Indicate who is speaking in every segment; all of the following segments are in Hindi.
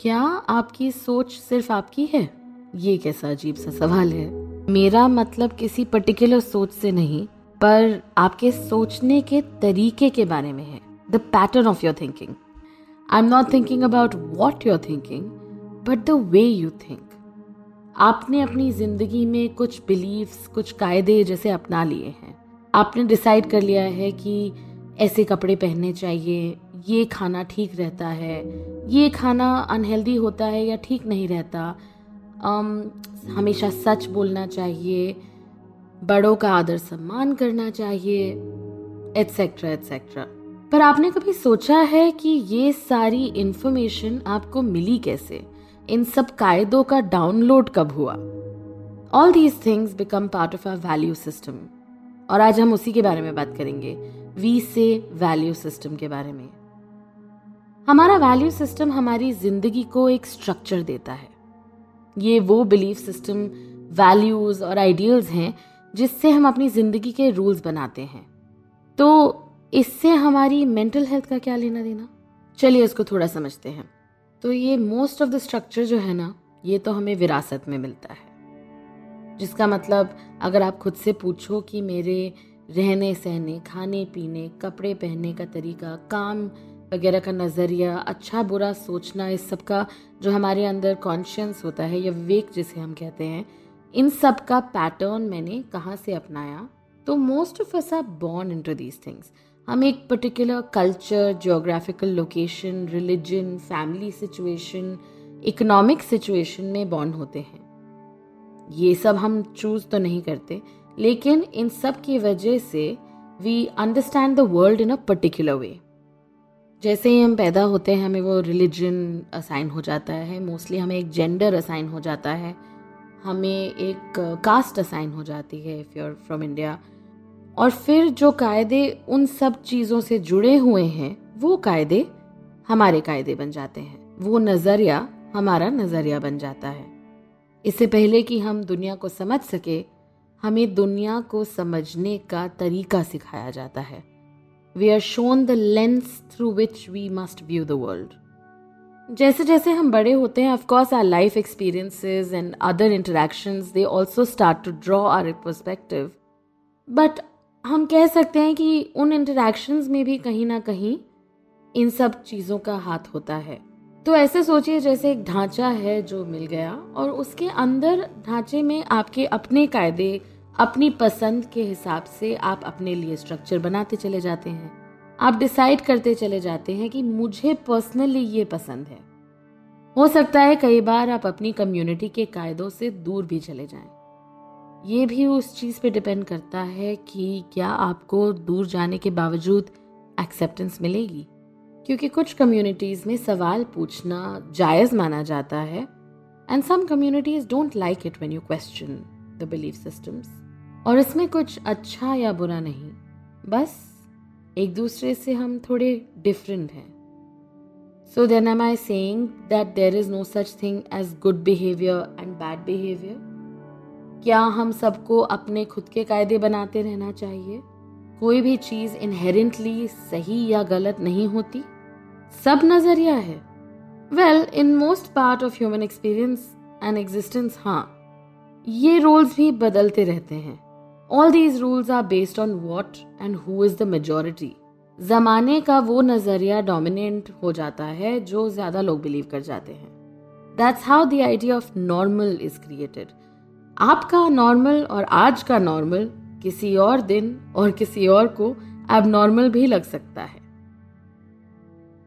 Speaker 1: क्या आपकी सोच सिर्फ़ आपकी है? ये कैसा अजीब सा सवाल है। मेरा मतलब किसी पर्टिकुलर सोच से नहीं, पर आपके सोचने के तरीके के बारे में है। The pattern of your thinking I am not thinking about what your thinking but the way you think आपने अपनी ज़िंदगी में कुछ बिलीव्स कुछ कायदे जैसे अपना लिए हैं। आपने डिसाइड कर लिया है कि ऐसे कपड़े पहनने चाहिए ये खाना ठीक रहता है ये खाना अनहेल्दी होता है या ठीक नहीं रहता um, हमेशा सच बोलना चाहिए बड़ों का आदर सम्मान करना चाहिए एट्सेट्रा एट्सेट्रा पर आपने कभी सोचा है कि ये सारी इंफॉर्मेशन आपको मिली कैसे? इन सब कायदों का डाउनलोड कब हुआ? All these things become part of our value system और आज हम उसी के बारे में बात करेंगे वी से वैल्यू सिस्टम के बारे में। हमारा वैल्यू सिस्टम हमारी ज़िंदगी को एक स्ट्रक्चर देता है। ये वो बिलीफ सिस्टम वैल्यूज़ और आइडियल्स हैं जिससे हम अपनी ज़िंदगी के रूल्स बनाते हैं। तो इससे हमारी मेंटल हेल्थ का क्या लेना देना? चलिए इसको थोड़ा समझते हैं। तो ये मोस्ट ऑफ़ द स्ट्रक्चर जो है ना, ये तो हमें विरासत में मिलता है। जिसका मतलब अगर आप खुद से पूछो कि मेरे रहने सहने खाने पीने कपड़े पहनने का तरीका, काम वगैरह का नज़रिया अच्छा बुरा सोचना, इस सब का जो हमारे अंदर कॉन्शियस होता है या विवेक जिसे हम कहते हैं, इन सब का पैटर्न मैंने कहाँ से अपनाया? तो most of us are born into these things हम एक particular culture geographical location religion family situation economic situation में बॉर्न होते हैं. ये सब हम चूज़ तो नहीं करते, लेकिन इन सब की वजह से we understand the world in a particular way जैसे ही हम पैदा होते हैं, हमें वो रिलीजन असाइन हो जाता है। मोस्टली हमें एक जेंडर असाइन हो जाता है। हमें एक कास्ट असाइन हो जाती है इफ़ यूर फ्रॉम इंडिया और फिर जो कायदे उन सब चीज़ों से जुड़े हुए हैं, वो कायदे हमारे कायदे बन जाते हैं। वो नज़रिया हमारा नज़रिया बन जाता है। इससे पहले कि हम दुनिया को समझ सके, हमें दुनिया को समझने का तरीका सिखाया जाता है। We are shown the lens through which we must view the world जैसे जैसे हम बड़े होते हैं of course our life experiences and other interactions they also start to draw our perspective but हम कह सकते हैं कि उन इंटरेक्शंस में भी कहीं ना कहीं इन सब चीज़ों का हाथ होता है। तो ऐसे सोचिए जैसे एक ढांचा है जो मिल गया और उसके अंदर ढांचे में आपके अपने कायदे, अपनी पसंद के हिसाब से आप अपने लिए स्ट्रक्चर बनाते चले जाते हैं। आप डिसाइड करते चले जाते हैं कि मुझे पर्सनली ये पसंद है। हो सकता है कई बार आप अपनी कम्युनिटी के कायदों से दूर भी चले जाएँ। ये भी उस चीज़ पे डिपेंड करता है कि क्या आपको दूर जाने के बावजूद एक्सेप्टेंस मिलेगी। क्योंकि कुछ कम्युनिटीज़ में सवाल पूछना जायज़ माना जाता है and some communities don't like it when you question the belief systems और इसमें कुछ अच्छा या बुरा नहीं। बस एक दूसरे से हम थोड़े डिफरेंट हैं. So then am I saying that there is no such thing as good behaviour and bad behaviour क्या हम सबको अपने खुद के कायदे बनाते रहना चाहिए? कोई भी चीज़ इनहेरेंटली सही या गलत नहीं होती। सब नज़रिया है। Well in most part of human experience and existence हाँ ये रोल्स भी बदलते रहते हैं। All these rules are based on what and who is the majority जमाने का वो नज़रिया डोमिनेंट हो जाता है जो ज़्यादा लोग बिलीव कर जाते हैं that's how the idea of normal is created आपका नॉर्मल और आज का नॉर्मल किसी और दिन और किसी और को अब नॉर्मल भी लग सकता है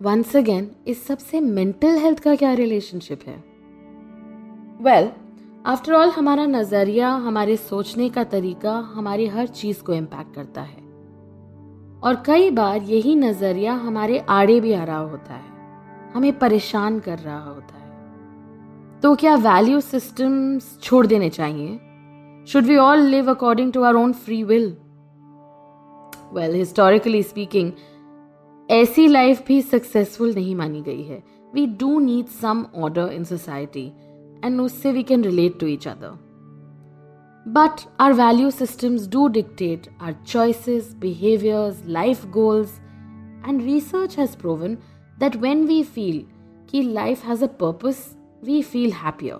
Speaker 1: वंस अगेन इस सबसे मेंटल हेल्थ का क्या रिलेशनशिप है वेल आफ्टर ऑल हमारा नज़रिया, हमारे सोचने का तरीका, हमारी हर चीज़ को इम्पैक्ट करता है। और कई बार यही नज़रिया हमारे आड़े भी आ रहा होता है। हमें परेशान कर रहा होता है। तो क्या वैल्यू सिस्टम्स छोड़ देने चाहिए? Should we all live according to our own free will well historically speaking ऐसी लाइफ भी सक्सेसफुल नहीं मानी गई है। We do need some order in society and उससे we can relate to each other But our value systems do dictate our choices, behaviors, life goals, and research has proven that when we feel कि life has a purpose, we feel happier.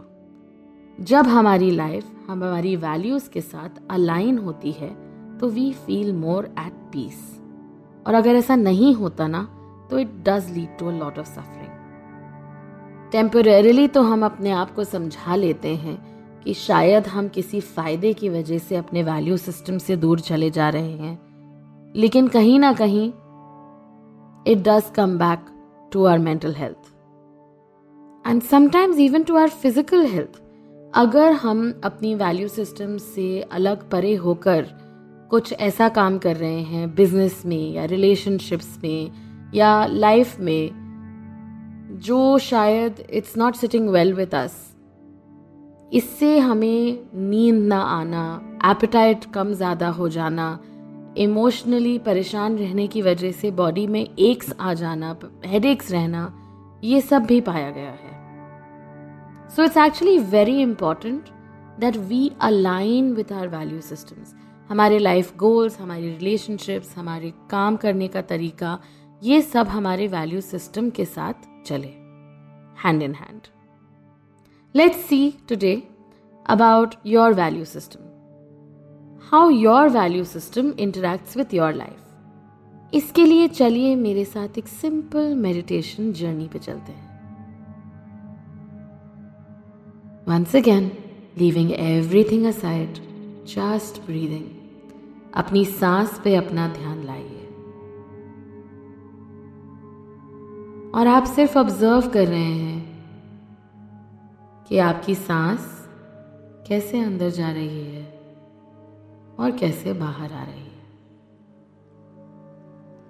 Speaker 1: जब हमारी लाइफ हमारी वैल्यूज़ के साथ अलाइन होती है तो we feel more at peace और अगर ऐसा नहीं होता ना तो it does lead to a lot of suffering temporarily तो हम अपने आप को समझा लेते हैं कि शायद हम किसी फ़ायदे की वजह से अपने वैल्यू सिस्टम से दूर चले जा रहे हैं। लेकिन कहीं ना कहीं it does come back to our mental health and sometimes even to our physical health अगर हम अपनी वैल्यू सिस्टम से अलग परे होकर कुछ ऐसा काम कर रहे हैं बिज़नेस में या रिलेशनशिप्स में या लाइफ में जो शायद it's not sitting well with us इससे हमें नींद ना आना एपिटाइट कम ज़्यादा हो जाना इमोशनली परेशान रहने की वजह से बॉडी में एक्स आ जाना हेडेक्स रहना, ये सब भी पाया गया है। So it's actually very important that we align with our value systems हमारे लाइफ गोल्स हमारी रिलेशनशिप्स हमारे काम करने का तरीका, ये सब हमारे वैल्यू सिस्टम के साथ चले hand in hand let's see today about your value system how your value system interacts with your life इसके लिए चलिए मेरे साथ एक सिंपल मेडिटेशन जर्नी पे चलते हैं. Once again leaving everything aside just breathing अपनी सांस पे अपना ध्यान लाइए. और आप सिर्फ़ ऑब्ज़र्व कर रहे हैं कि आपकी सांस कैसे अंदर जा रही है और कैसे बाहर आ रही है।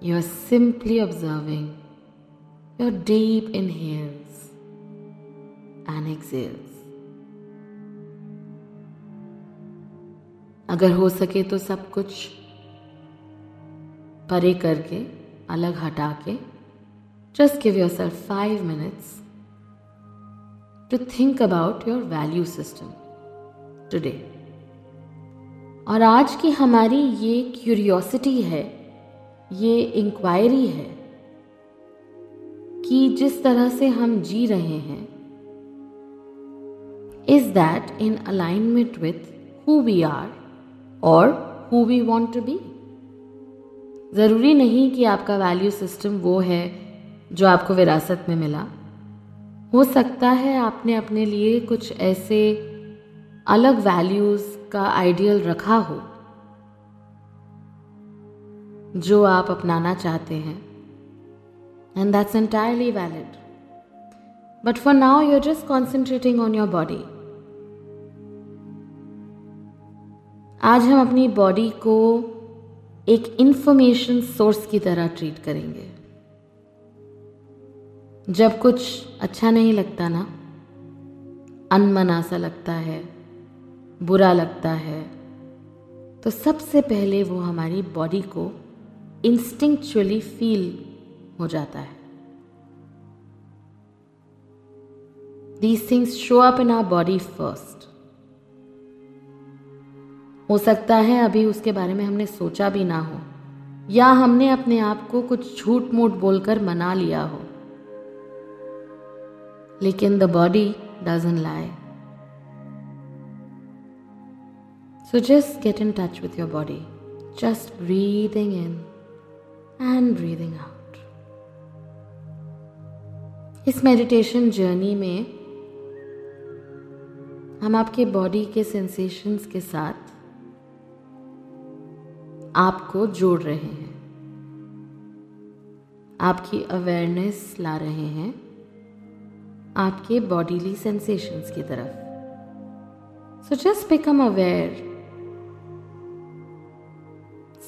Speaker 1: You are simply observing your deep inhales and exhales अगर हो सके तो सब कुछ परे करके, अलग हटा के give yourself five minutes to think about your value system today और आज की हमारी ये क्यूरियोसिटी है, ये इंक्वायरी है कि जिस तरह से हम जी रहे हैं is that in alignment with who we are और who we want to be ज़रूरी नहीं कि आपका वैल्यू सिस्टम वो है जो आपको विरासत में मिला। हो सकता है आपने अपने लिए कुछ ऐसे अलग वैल्यूज़ का आइडियल रखा हो, जो आप अपनाना चाहते हैं। And that's entirely valid but for now you are just concentrating on your body आज हम अपनी बॉडी को एक इंफॉर्मेशन सोर्स की तरह ट्रीट करेंगे। जब कुछ अच्छा नहीं लगता ना, अनमना सा लगता है, बुरा लगता है तो सबसे पहले वो हमारी बॉडी को इंस्टिंक्चुअली फील हो जाता है। These things show up in our body first हो सकता है अभी उसके बारे में हमने सोचा भी ना हो, या हमने अपने आप को कुछ झूठ मूठ बोलकर मना लिया हो। लेकिन the body doesn't lie so just get in touch with your body just breathing in and breathing out इस मेडिटेशन जर्नी में हम आपके बॉडी के सेंसेशंस के साथ आपको जोड़ रहे हैं। आपकी अवेयरनेस ला रहे हैं। आपके बॉडीली सेंसेशंस की तरफ़। So just become aware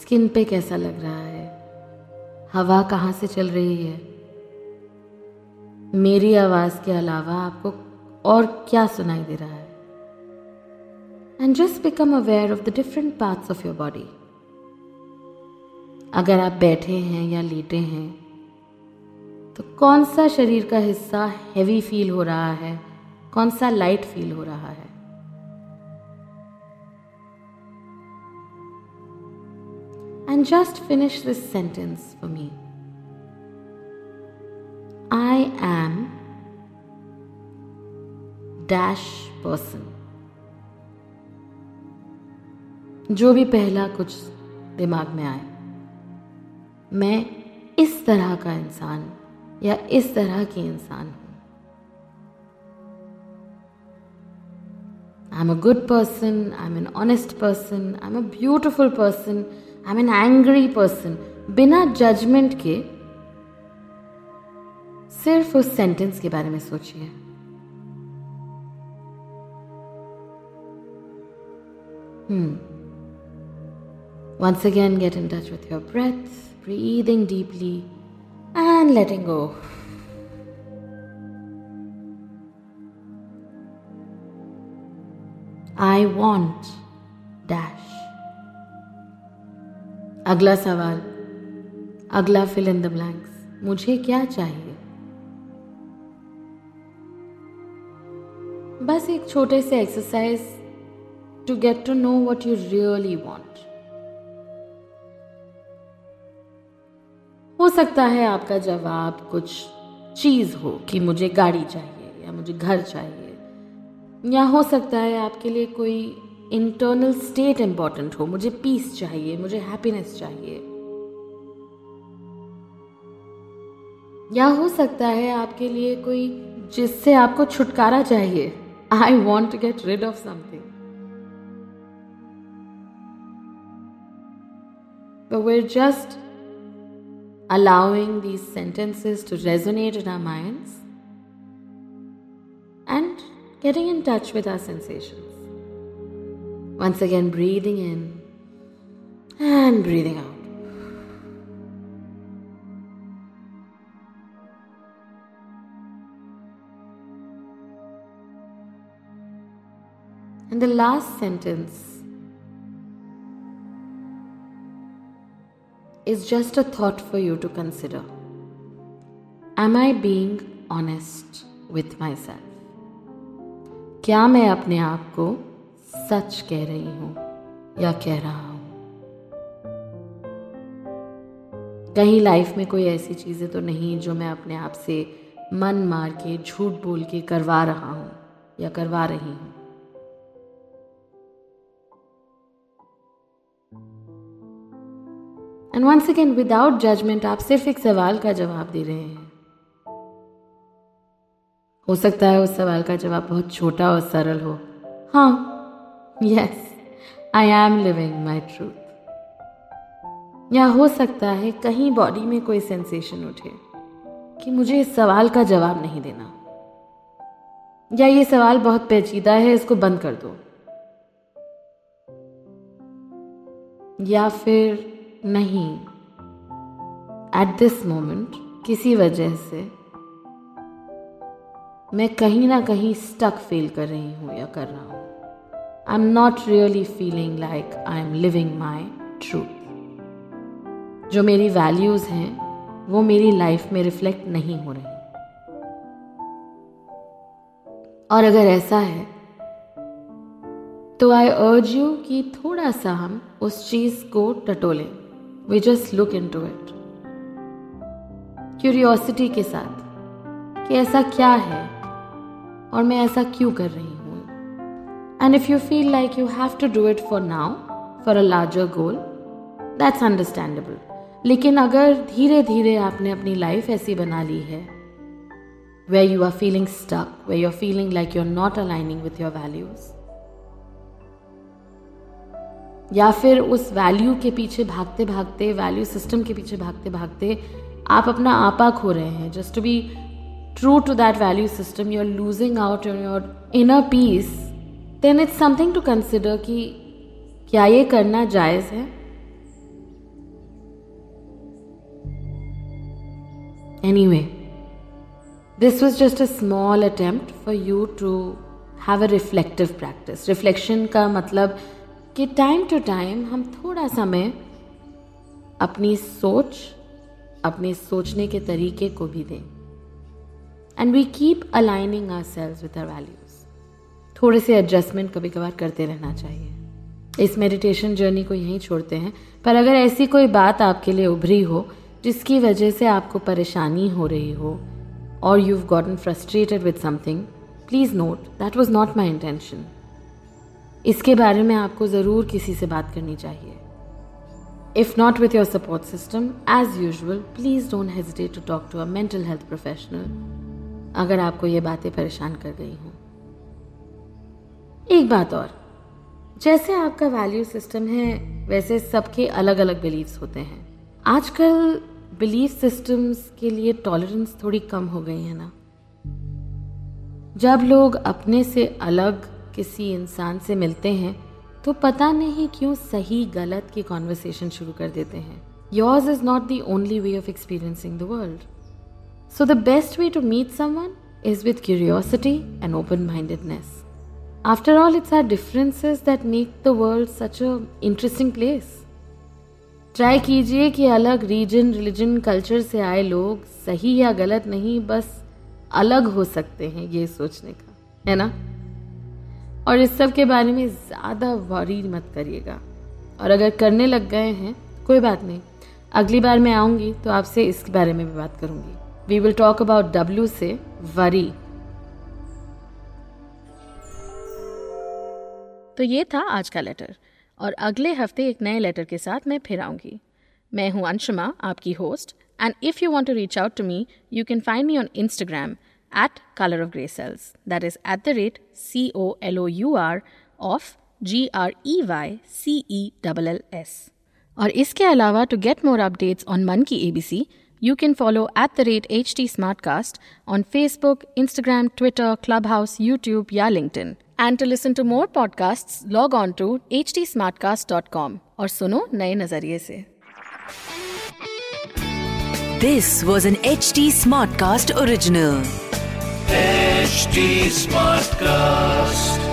Speaker 1: skin पे कैसा लग रहा है? हवा कहाँ से चल रही है? मेरी आवाज़ के अलावा आपको और क्या सुनाई दे रहा है? And just become aware of the different parts of your body अगर आप बैठे हैं या लेटे हैं तो कौन सा शरीर का हिस्सा हैवी फील हो रहा है? कौन सा लाइट फील हो रहा है? And just finish this sentence for me I am dash person जो भी पहला कुछ दिमाग में आए, मैं इस तरह का इंसान या इस तरह की इंसान हूँ। I am a good person I am an honest person I am a beautiful person I am an angry person बिना जजमेंट के सिर्फ़ उस सेंटेंस के बारे में सोचिए। Hmm. Once again, get in touch with your breath, breathing deeply. And letting go. I want dash. अगला सवाल, अगला फिल इन द ब्लैंक्स मुझे क्या चाहिए बस एक छोटे से exercise to get to know what you really want हो सकता है आपका जवाब कुछ चीज़ हो कि मुझे गाड़ी चाहिए या मुझे घर चाहिए। या हो सकता है आपके लिए कोई इंटरनल स्टेट इंपॉर्टेंट हो, मुझे पीस चाहिए, मुझे हैप्पीनेस चाहिए। या हो सकता है आपके लिए कोई जिससे आपको छुटकारा चाहिए। I want to get rid of something But we're just allowing these sentences to resonate in our minds and getting in touch with our sensations. Once again, breathing in and breathing out. And the last sentence is just a thought for you to consider. Am I being honest with myself? क्या मैं अपने आप को सच कह रही हूँ या कह रहा हूँ कहीं लाइफ में कोई ऐसी चीज़ें तो नहीं जो मैं अपने आप से मन मार के, झूठ बोल के करवा रहा हूँ या करवा रही हूँ and once again without judgement आप सिर्फ़ एक सवाल का जवाब दे रहे हैं। हो सकता है उस सवाल का जवाब बहुत छोटा और सरल हो। हाँ yes I am living my truth या हो सकता है कहीं बॉडी में कोई सेंसेशन उठे कि मुझे इस सवाल का जवाब नहीं देना। या ये सवाल बहुत पेचीदा है, इसको बंद कर दो। या फिर नहीं। एट दिस मोमेंट किसी वजह से मैं कहीं ना कहीं स्टक फील कर रही हूँ या कर रहा हूँ। I am not really feeling like I am living my truth जो मेरी वैल्यूज़ हैं, वो मेरी लाइफ में रिफ्लेक्ट नहीं हो रही। और अगर ऐसा है तो आई अर्ज़ यू कि थोड़ा सा हम उस चीज़ को टटोलें। We just look into it curiosity के साथ कि ऐसा क्या है और मैं ऐसा क्यों कर रही हूँ and if you feel like you have to do it for now for a larger goal that's understandable लेकिन अगर धीरे धीरे आपने अपनी लाइफ ऐसी बना ली है where you are feeling stuck, where you're feeling like you're not aligning with your values. या फिर उस वैल्यू के पीछे भागते भागते वैल्यू सिस्टम के पीछे भागते भागते आप अपना आपा खो रहे हैं। Just to be true to that value system you are losing out on your inner peace then it's something to consider कि क्या ये करना जायज़ है? Anyway this was just a small attempt for you to have a reflective practice reflection का मतलब कि टाइम टू टाइम हम थोड़ा समय अपनी सोच, अपने सोचने के तरीके को भी दें। And we keep aligning ourselves with our values थोड़े से एडजस्टमेंट कभी कभार करते रहना चाहिए। इस मेडिटेशन जर्नी को यहीं छोड़ते हैं। पर अगर ऐसी कोई बात आपके लिए उभरी हो, जिसकी वजह से आपको परेशानी हो रही हो और you gotten frustrated with something please note that was not my intention इसके बारे में आपको ज़रूर किसी से बात करनी चाहिए। If not with your support system as usual please don't hesitate to talk to a mental health professional अगर आपको ये बातें परेशान कर गई हों। एक बात और, जैसे आपका वैल्यू सिस्टम है, वैसे सबके अलग अलग बिलीव्स होते हैं। आजकल बिलीफ सिस्टम्स के लिए टॉलरेंस थोड़ी कम हो गई है ना? जब लोग अपने से अलग किसी इंसान से मिलते हैं तो पता नहीं क्यों सही गलत की कॉन्वर्सेशन शुरू कर देते हैं। Yours is not the only way of experiencing the world so the best way to meet someone is with curiosity and open mindedness after all it's our differences that make the world such a interesting place try कीजिए कि अलग रीजन रिलीजन कल्चर से आए लोग सही या गलत नहीं, बस अलग हो सकते हैं ये सोचने का। है ना? और इस सब के बारे में ज़्यादा वरी मत करिएगा। और अगर करने लग गए हैं, कोई बात नहीं। अगली बार मैं आऊँगी तो आपसे इसके बारे में भी बात करूँगी। We will talk about W से वरी तो ये था आज का लेटर और अगले हफ़्ते एक नए लेटर के साथ मैं फिर आऊँगी। मैं हूँ अंशुमा, आपकी host and if you want to reach out to me you can find me on Instagram at color of grey cells. That is at the rate C O L O U R of G R E Y C E L L S. और इसके अलावा to get more updates on Mann ki ABC you can follow at the rate HT Smartcast on Facebook, Instagram, Twitter, Clubhouse, YouTube, या LinkedIn. And to listen to more podcasts, log on to htsmartcast.com और सुनो नए नजरिए से
Speaker 2: This was an HT Smartcast Original.
Speaker 3: HT Smartcast.